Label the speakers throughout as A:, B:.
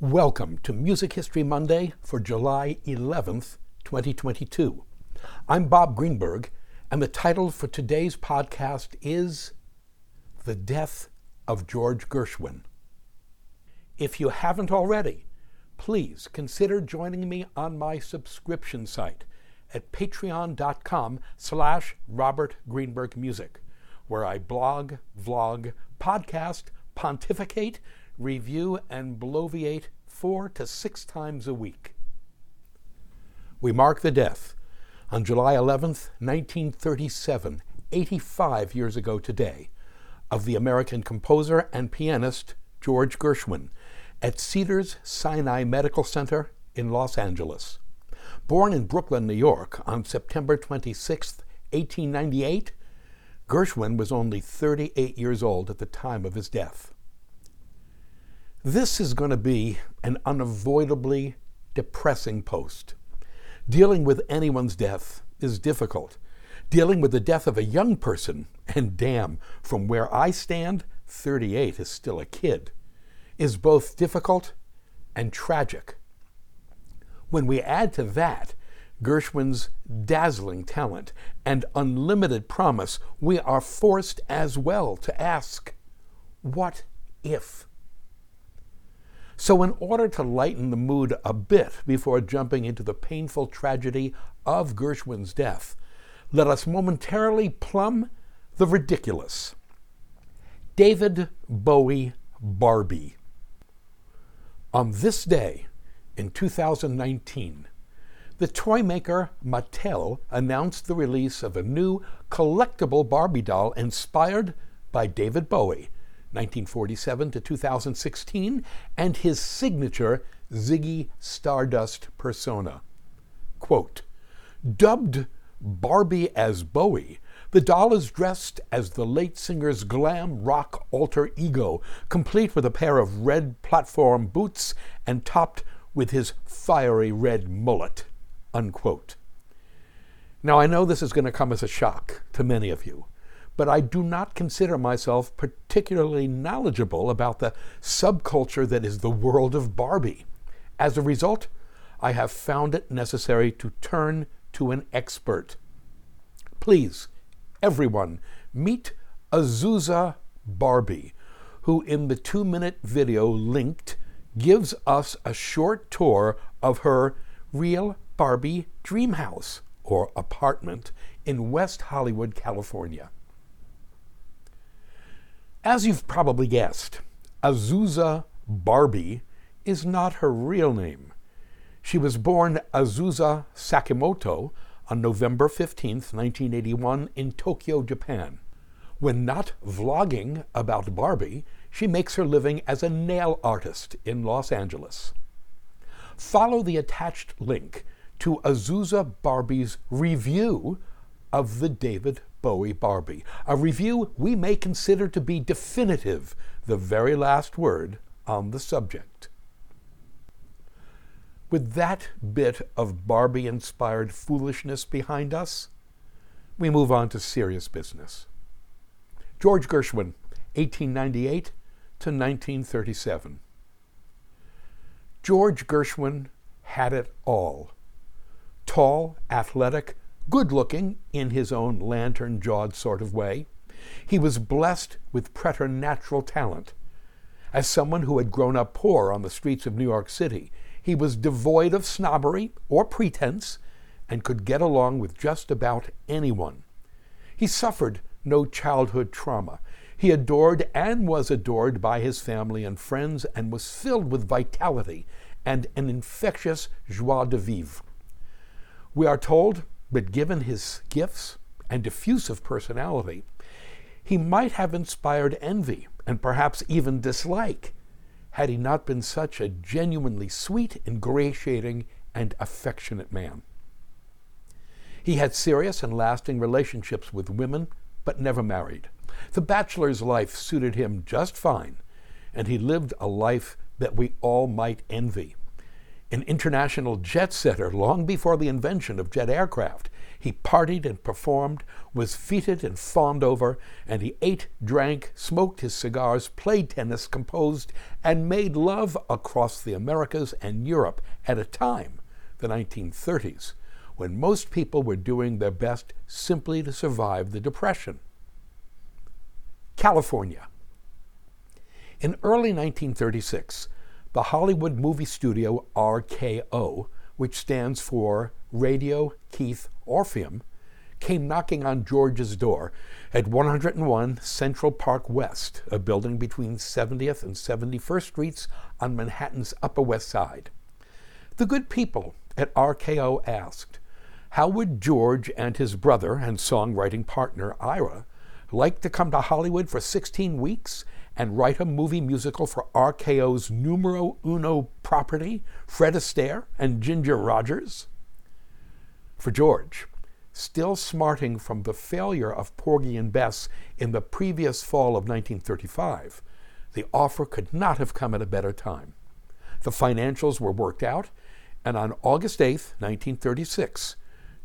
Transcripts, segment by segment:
A: Welcome to Music History Monday for July 11th, 2022. I'm Bob Greenberg, and the title for today's podcast is The Death of George Gershwin. If you haven't already, please consider joining me on my subscription site at patreon.com slash Robert Greenberg Music, where I blog, vlog, podcast, pontificate, review, and bloviate four to six times a week. We mark the death on July 11th, 1937, 85 years ago today, of the American composer and pianist George Gershwin at Cedars Sinai Medical Center in Los Angeles. Born in Brooklyn, New York on September 26, 1898, Gershwin was only 38 years old at the time of his death. This is going to be an unavoidably depressing post. Dealing with anyone's death is difficult. Dealing with the death of a young person, and damn, from where I stand, 38 is still a kid, is both difficult and tragic. When we add to that Gershwin's dazzling talent and unlimited promise, we are forced as well to ask, what if? So, in order to lighten the mood a bit before jumping into the painful tragedy of Gershwin's death, let us momentarily plumb the ridiculous. David Bowie Barbie. On this day in 2019, the toy maker Mattel announced the release of a new collectible Barbie doll inspired by David Bowie 1947 to 2016, and his signature Ziggy Stardust persona. Quote, Dubbed Barbie as Bowie, the doll is dressed as the late singer's glam rock alter ego, complete with a pair of red platform boots and topped with his fiery red mullet. Unquote. Now, I know this is going to come as a shock to many of you but I do not consider myself particularly knowledgeable about the subculture that is the world of Barbie. As a result, I have found it necessary to turn to an expert. Please, everyone, meet Azusa Barbie, who in the two minute video linked gives us a short tour of her real Barbie dream house or apartment in West Hollywood, California. As you've probably guessed, Azusa Barbie is not her real name. She was born Azusa Sakimoto on November 15, 1981, in Tokyo, Japan. When not vlogging about Barbie, she makes her living as a nail artist in Los Angeles. Follow the attached link to Azusa Barbie's review of the David Bowie Barbie, a review we may consider to be definitive, the very last word on the subject. With that bit of Barbie inspired foolishness behind us, we move on to serious business. George Gershwin, 1898 to 1937. George Gershwin had it all tall, athletic, good looking in his own lantern jawed sort of way. He was blessed with preternatural talent. As someone who had grown up poor on the streets of New York City, he was devoid of snobbery or pretense and could get along with just about anyone. He suffered no childhood trauma. He adored and was adored by his family and friends and was filled with vitality and an infectious joie de vivre. We are told but given his gifts and diffusive personality, he might have inspired envy and perhaps even dislike had he not been such a genuinely sweet, ingratiating, and affectionate man. He had serious and lasting relationships with women, but never married. The bachelor's life suited him just fine, and he lived a life that we all might envy. An international jet setter long before the invention of jet aircraft, he partied and performed, was feted and fawned over, and he ate, drank, smoked his cigars, played tennis, composed, and made love across the Americas and Europe at a time, the 1930s, when most people were doing their best simply to survive the Depression. California. In early 1936, the Hollywood movie studio RKO, which stands for Radio Keith Orpheum, came knocking on George's door at 101 Central Park West, a building between 70th and 71st Streets on Manhattan's Upper West Side. The good people at RKO asked, how would George and his brother and songwriting partner Ira like to come to Hollywood for 16 weeks and write a movie musical for RKO's numero uno property, Fred Astaire and Ginger Rogers? For George, still smarting from the failure of Porgy and Bess in the previous fall of 1935, the offer could not have come at a better time. The financials were worked out, and on August 8, 1936,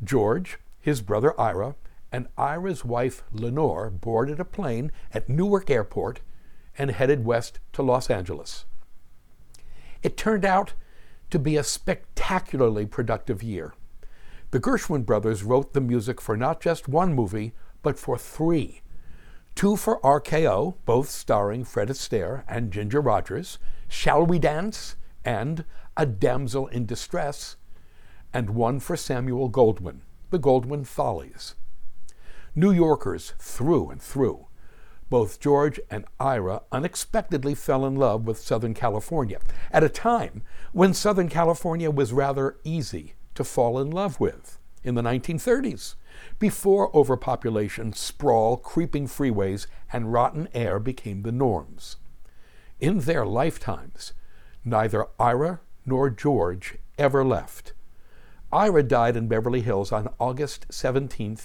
A: George, his brother Ira, and Ira's wife Lenore boarded a plane at Newark Airport and headed west to Los Angeles. It turned out to be a spectacularly productive year. The Gershwin brothers wrote the music for not just one movie, but for three. Two for RKO, both starring Fred Astaire and Ginger Rogers, Shall We Dance and A Damsel in Distress, and one for Samuel Goldwyn, The Goldwyn Follies. New Yorkers through and through both George and Ira unexpectedly fell in love with Southern California at a time when Southern California was rather easy to fall in love with in the 1930s, before overpopulation, sprawl, creeping freeways, and rotten air became the norms. In their lifetimes, neither Ira nor George ever left. Ira died in Beverly Hills on August 17,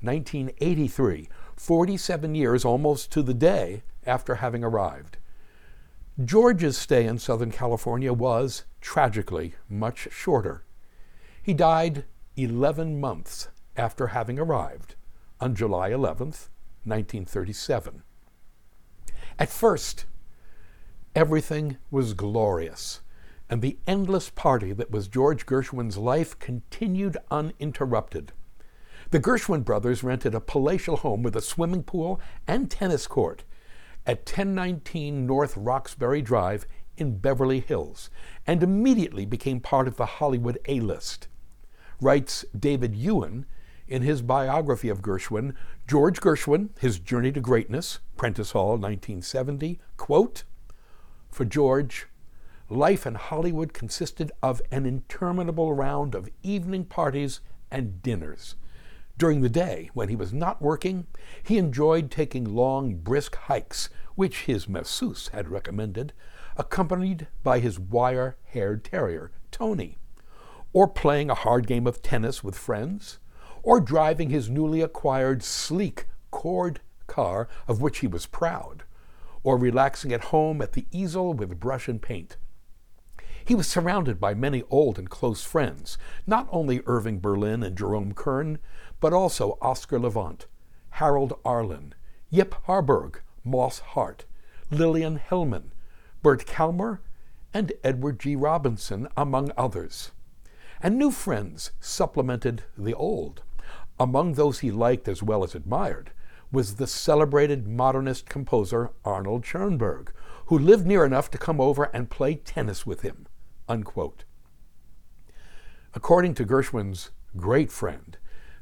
A: 1983, 47 years almost to the day after having arrived. George's stay in Southern California was, tragically, much shorter. He died 11 months after having arrived on July 11, 1937. At first, everything was glorious, and the endless party that was George Gershwin's life continued uninterrupted. The Gershwin brothers rented a palatial home with a swimming pool and tennis court at 1019 North Roxbury Drive in Beverly Hills and immediately became part of the Hollywood A list. Writes David Ewen in his biography of Gershwin, George Gershwin, His Journey to Greatness, Prentice Hall, 1970, quote, For George, life in Hollywood consisted of an interminable round of evening parties and dinners during the day, when he was not working, he enjoyed taking long, brisk hikes, which his masseuse had recommended, accompanied by his wire haired terrier, Tony, or playing a hard game of tennis with friends, or driving his newly acquired sleek Cord car, of which he was proud, or relaxing at home at the easel with brush and paint. He was surrounded by many old and close friends, not only Irving Berlin and Jerome Kern, but also Oscar Levant, Harold Arlen, Yip Harburg, Moss Hart, Lillian Hellman, Bert Kalmar, and Edward G. Robinson, among others. And new friends supplemented the old. Among those he liked as well as admired was the celebrated modernist composer Arnold Schoenberg, who lived near enough to come over and play tennis with him. Unquote. According to Gershwin's great friend,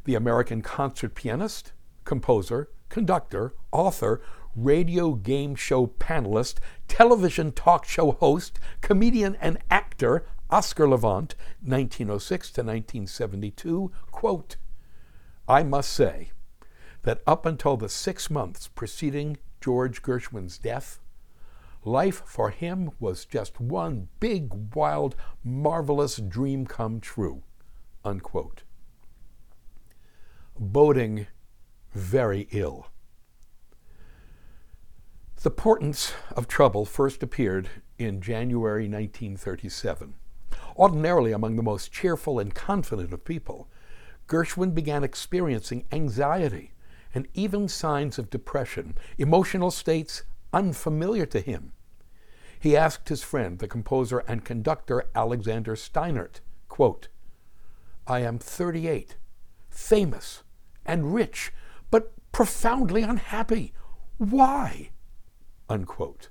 A: the American concert pianist, composer, conductor, author, radio game show panelist, television talk show host, comedian, and actor Oscar Levant, 1906 to 1972, quote, I must say that up until the six months preceding George Gershwin's death, life for him was just one big, wild, marvelous dream come true, unquote boding very ill. The portents of trouble first appeared in January 1937. Ordinarily among the most cheerful and confident of people, Gershwin began experiencing anxiety and even signs of depression, emotional states unfamiliar to him. He asked his friend, the composer and conductor Alexander Steinert, quote, I am 38, famous and rich, but profoundly unhappy. Why? Unquote.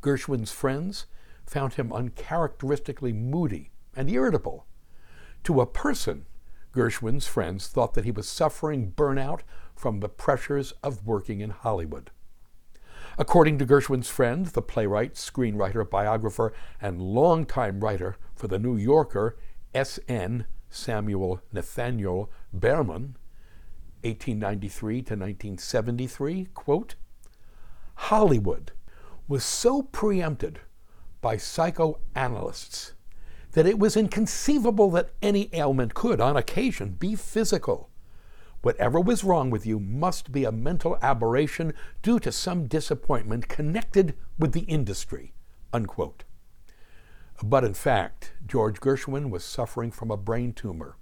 A: Gershwin's friends found him uncharacteristically moody and irritable. To a person, Gershwin's friends thought that he was suffering burnout from the pressures of working in Hollywood. According to Gershwin's friend, the playwright, screenwriter, biographer, and longtime writer for The New Yorker, S.N. Samuel Nathaniel Behrman, 1893 to 1973, quote, Hollywood was so preempted by psychoanalysts that it was inconceivable that any ailment could, on occasion, be physical. Whatever was wrong with you must be a mental aberration due to some disappointment connected with the industry. Unquote. But in fact, George Gershwin was suffering from a brain tumor.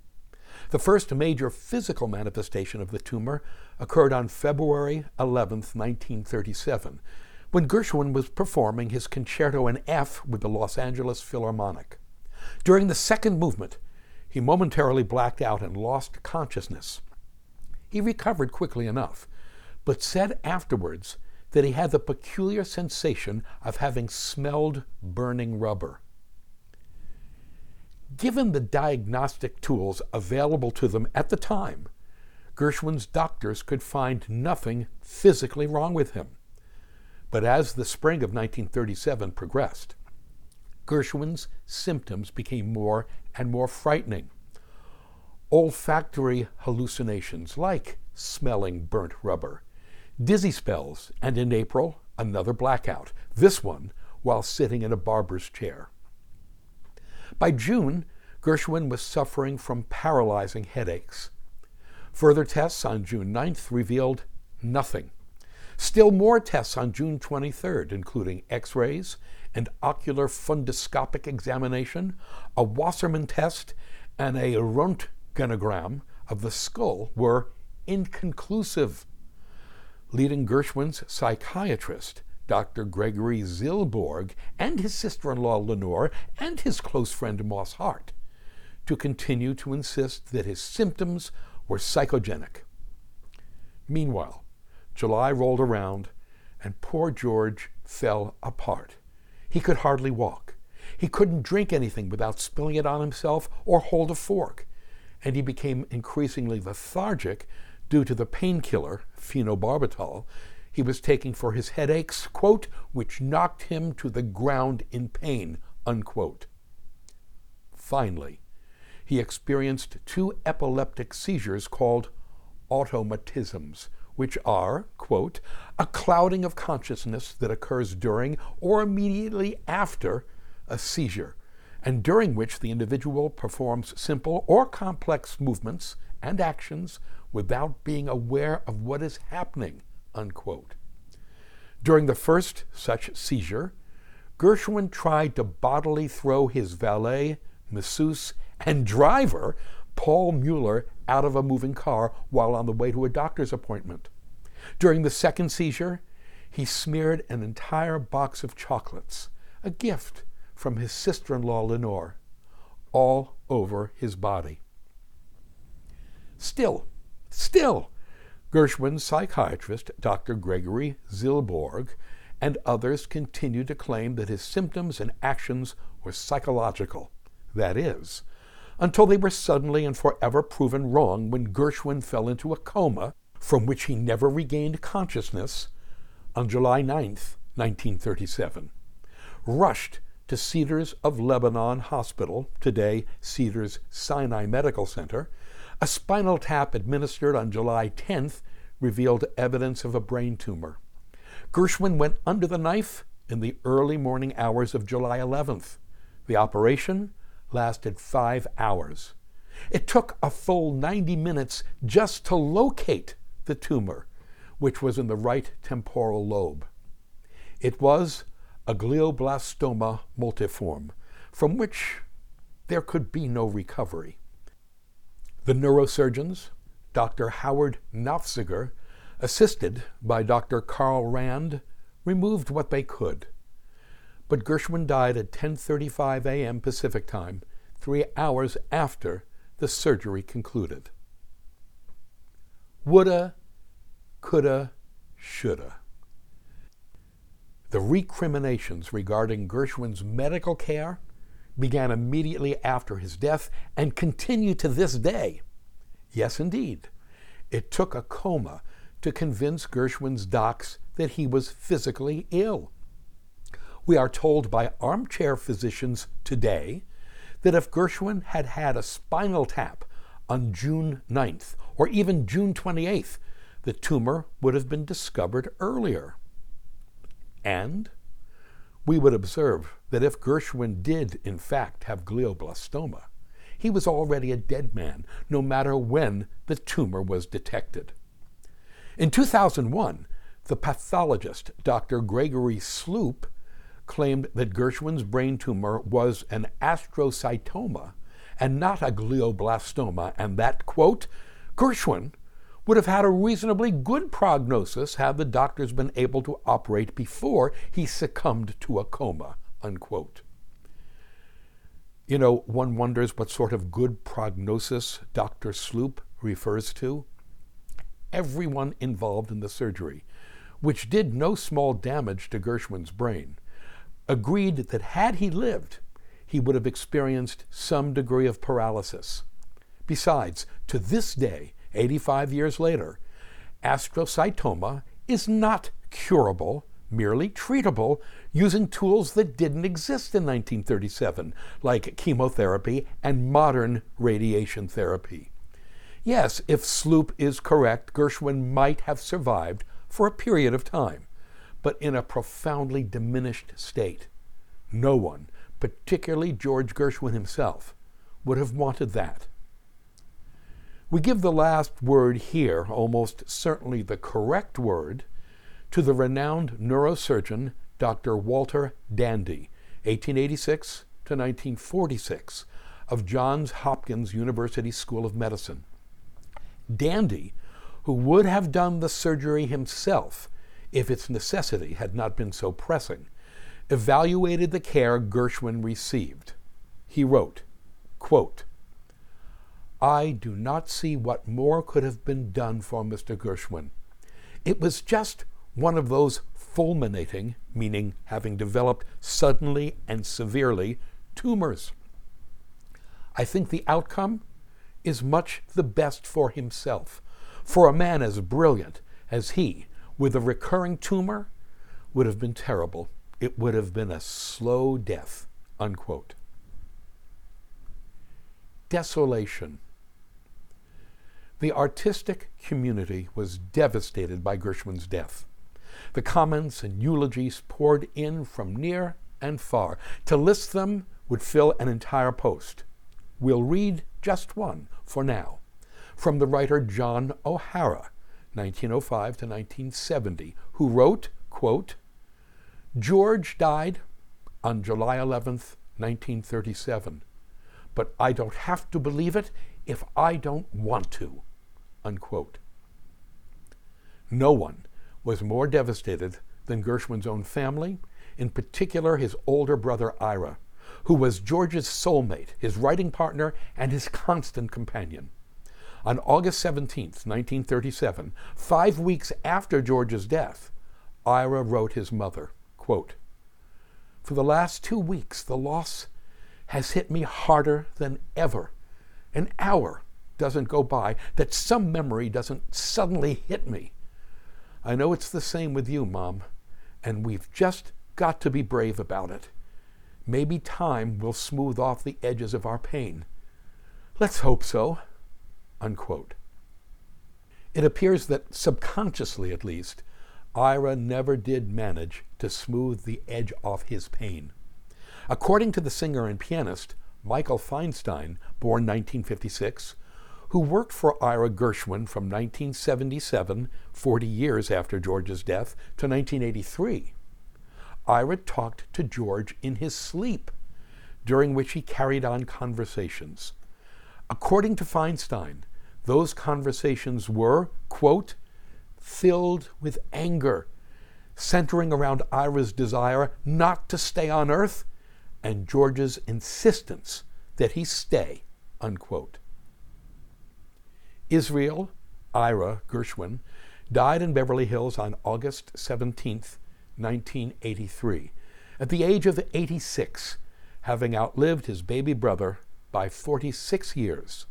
A: The first major physical manifestation of the tumor occurred on February 11, 1937, when Gershwin was performing his concerto in F with the Los Angeles Philharmonic. During the second movement, he momentarily blacked out and lost consciousness. He recovered quickly enough, but said afterwards that he had the peculiar sensation of having smelled burning rubber. Given the diagnostic tools available to them at the time, Gershwin's doctors could find nothing physically wrong with him. But as the spring of 1937 progressed, Gershwin's symptoms became more and more frightening. Olfactory hallucinations like smelling burnt rubber, dizzy spells, and in April, another blackout, this one while sitting in a barber's chair. By June, Gershwin was suffering from paralyzing headaches. Further tests on June 9th revealed nothing. Still more tests on June 23rd, including x rays and ocular fundoscopic examination, a Wassermann test, and a Röntgenogram of the skull, were inconclusive. Leading Gershwin's psychiatrist, Dr. Gregory Zilboorg, and his sister in law Lenore, and his close friend Moss Hart, to continue to insist that his symptoms were psychogenic. Meanwhile, July rolled around, and poor George fell apart. He could hardly walk. He couldn't drink anything without spilling it on himself or hold a fork. And he became increasingly lethargic due to the painkiller, phenobarbital, he was taking for his headaches, quote, which knocked him to the ground in pain, unquote. Finally, he experienced two epileptic seizures called automatisms, which are, quote, a clouding of consciousness that occurs during or immediately after a seizure, and during which the individual performs simple or complex movements and actions without being aware of what is happening, unquote. During the first such seizure, Gershwin tried to bodily throw his valet, masseuse, and driver Paul Mueller out of a moving car while on the way to a doctor's appointment. During the second seizure, he smeared an entire box of chocolates, a gift from his sister in law Lenore, all over his body. Still, still, Gershwin's psychiatrist, Dr. Gregory Zilboorg, and others continued to claim that his symptoms and actions were psychological. That is, until they were suddenly and forever proven wrong when Gershwin fell into a coma from which he never regained consciousness on July 9, 1937. Rushed to Cedars of Lebanon Hospital, today Cedars Sinai Medical Center, a spinal tap administered on July 10th revealed evidence of a brain tumor. Gershwin went under the knife in the early morning hours of July 11th. The operation lasted five hours. It took a full 90 minutes just to locate the tumor, which was in the right temporal lobe. It was a glioblastoma multiforme, from which there could be no recovery. The neurosurgeons, Dr. Howard Naffziger, assisted by Dr. Carl Rand, removed what they could. But Gershwin died at 10:35 a.m. Pacific Time, 3 hours after the surgery concluded. Woulda, coulda, shoulda. The recriminations regarding Gershwin's medical care began immediately after his death and continue to this day. Yes, indeed. It took a coma to convince Gershwin's docs that he was physically ill. We are told by armchair physicians today that if Gershwin had had a spinal tap on June 9th or even June 28th, the tumor would have been discovered earlier. And we would observe that if Gershwin did, in fact, have glioblastoma, he was already a dead man, no matter when the tumor was detected. In 2001, the pathologist Dr. Gregory Sloop claimed that Gershwin's brain tumor was an astrocytoma and not a glioblastoma, and that, quote, Gershwin would have had a reasonably good prognosis had the doctors been able to operate before he succumbed to a coma, unquote. You know, one wonders what sort of good prognosis Dr. Sloop refers to. Everyone involved in the surgery, which did no small damage to Gershwin's brain, agreed that had he lived, he would have experienced some degree of paralysis. Besides, to this day, 85 years later, astrocytoma is not curable, merely treatable using tools that didn't exist in 1937, like chemotherapy and modern radiation therapy. Yes, if Sloop is correct, Gershwin might have survived for a period of time, but in a profoundly diminished state. No one, particularly George Gershwin himself, would have wanted that. We give the last word here, almost certainly the correct word, to the renowned neurosurgeon Dr. Walter Dandy, 1886 to 1946, of Johns Hopkins University School of Medicine. Dandy, who would have done the surgery himself if its necessity had not been so pressing, evaluated the care Gershwin received. He wrote, quote, I do not see what more could have been done for Mr. Gershwin. It was just one of those fulminating, meaning having developed suddenly and severely, tumors. I think the outcome is much the best for himself. For a man as brilliant as he, with a recurring tumor, would have been terrible. It would have been a slow death. Unquote. Desolation. The artistic community was devastated by Gershwin's death. The comments and eulogies poured in from near and far. To list them would fill an entire post. We'll read just one for now from the writer John O'Hara, 1905 to 1970, who wrote, quote, George died on July 11th, 1937, but I don't have to believe it if I don't want to. Unquote. No one was more devastated than Gershwin's own family, in particular his older brother Ira, who was George's soulmate, his writing partner, and his constant companion. On August 17, 1937, five weeks after George's death, Ira wrote his mother, quote, For the last two weeks, the loss has hit me harder than ever. An hour doesn't go by, that some memory doesn't suddenly hit me. I know it's the same with you, Mom, and we've just got to be brave about it. Maybe time will smooth off the edges of our pain. Let's hope so. Unquote. It appears that subconsciously, at least, Ira never did manage to smooth the edge off his pain. According to the singer and pianist Michael Feinstein, born 1956, who worked for Ira Gershwin from 1977, 40 years after George's death, to 1983. Ira talked to George in his sleep, during which he carried on conversations. According to Feinstein, those conversations were, quote, filled with anger, centering around Ira's desire not to stay on Earth and George's insistence that he stay, unquote. Israel Ira Gershwin died in Beverly Hills on August 17, 1983, at the age of 86, having outlived his baby brother by 46 years.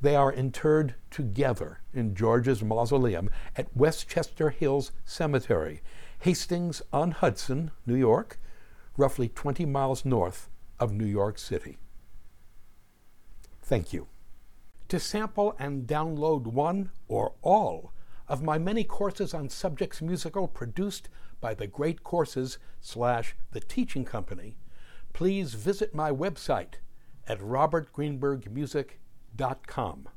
A: They are interred together in George's mausoleum at Westchester Hills Cemetery, Hastings on Hudson, New York, roughly 20 miles north of New York City. Thank you. To sample and download one or all of my many courses on subjects musical produced by the Great Courses slash The Teaching Company, please visit my website at robertgreenbergmusic.com.